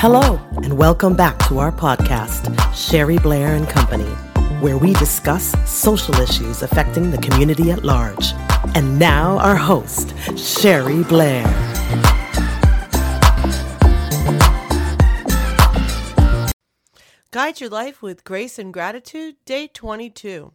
Hello, and welcome back to our podcast, Sherry Blair and Company, where we discuss social issues affecting the community at large. And now, our host, Sherry Blair. Guide Your Life with Grace and Gratitude, Day 22.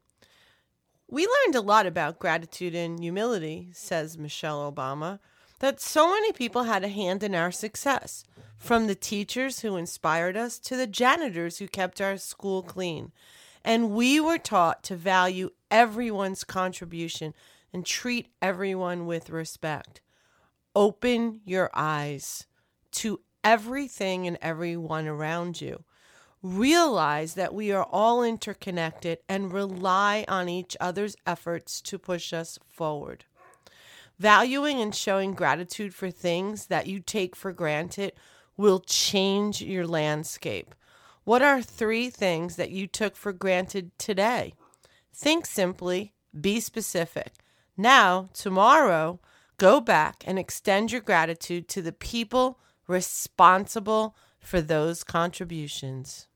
We learned a lot about gratitude and humility, says Michelle Obama, that so many people had a hand in our success, from the teachers who inspired us to the janitors who kept our school clean. And we were taught to value everyone's contribution and treat everyone with respect. Open your eyes to everything and everyone around you realize that we are all interconnected and rely on each other's efforts to push us forward. Valuing and showing gratitude for things that you take for granted will change your landscape. What are three things that you took for granted today? Think simply, be specific. Now, tomorrow, go back and extend your gratitude to the people responsible for those contributions.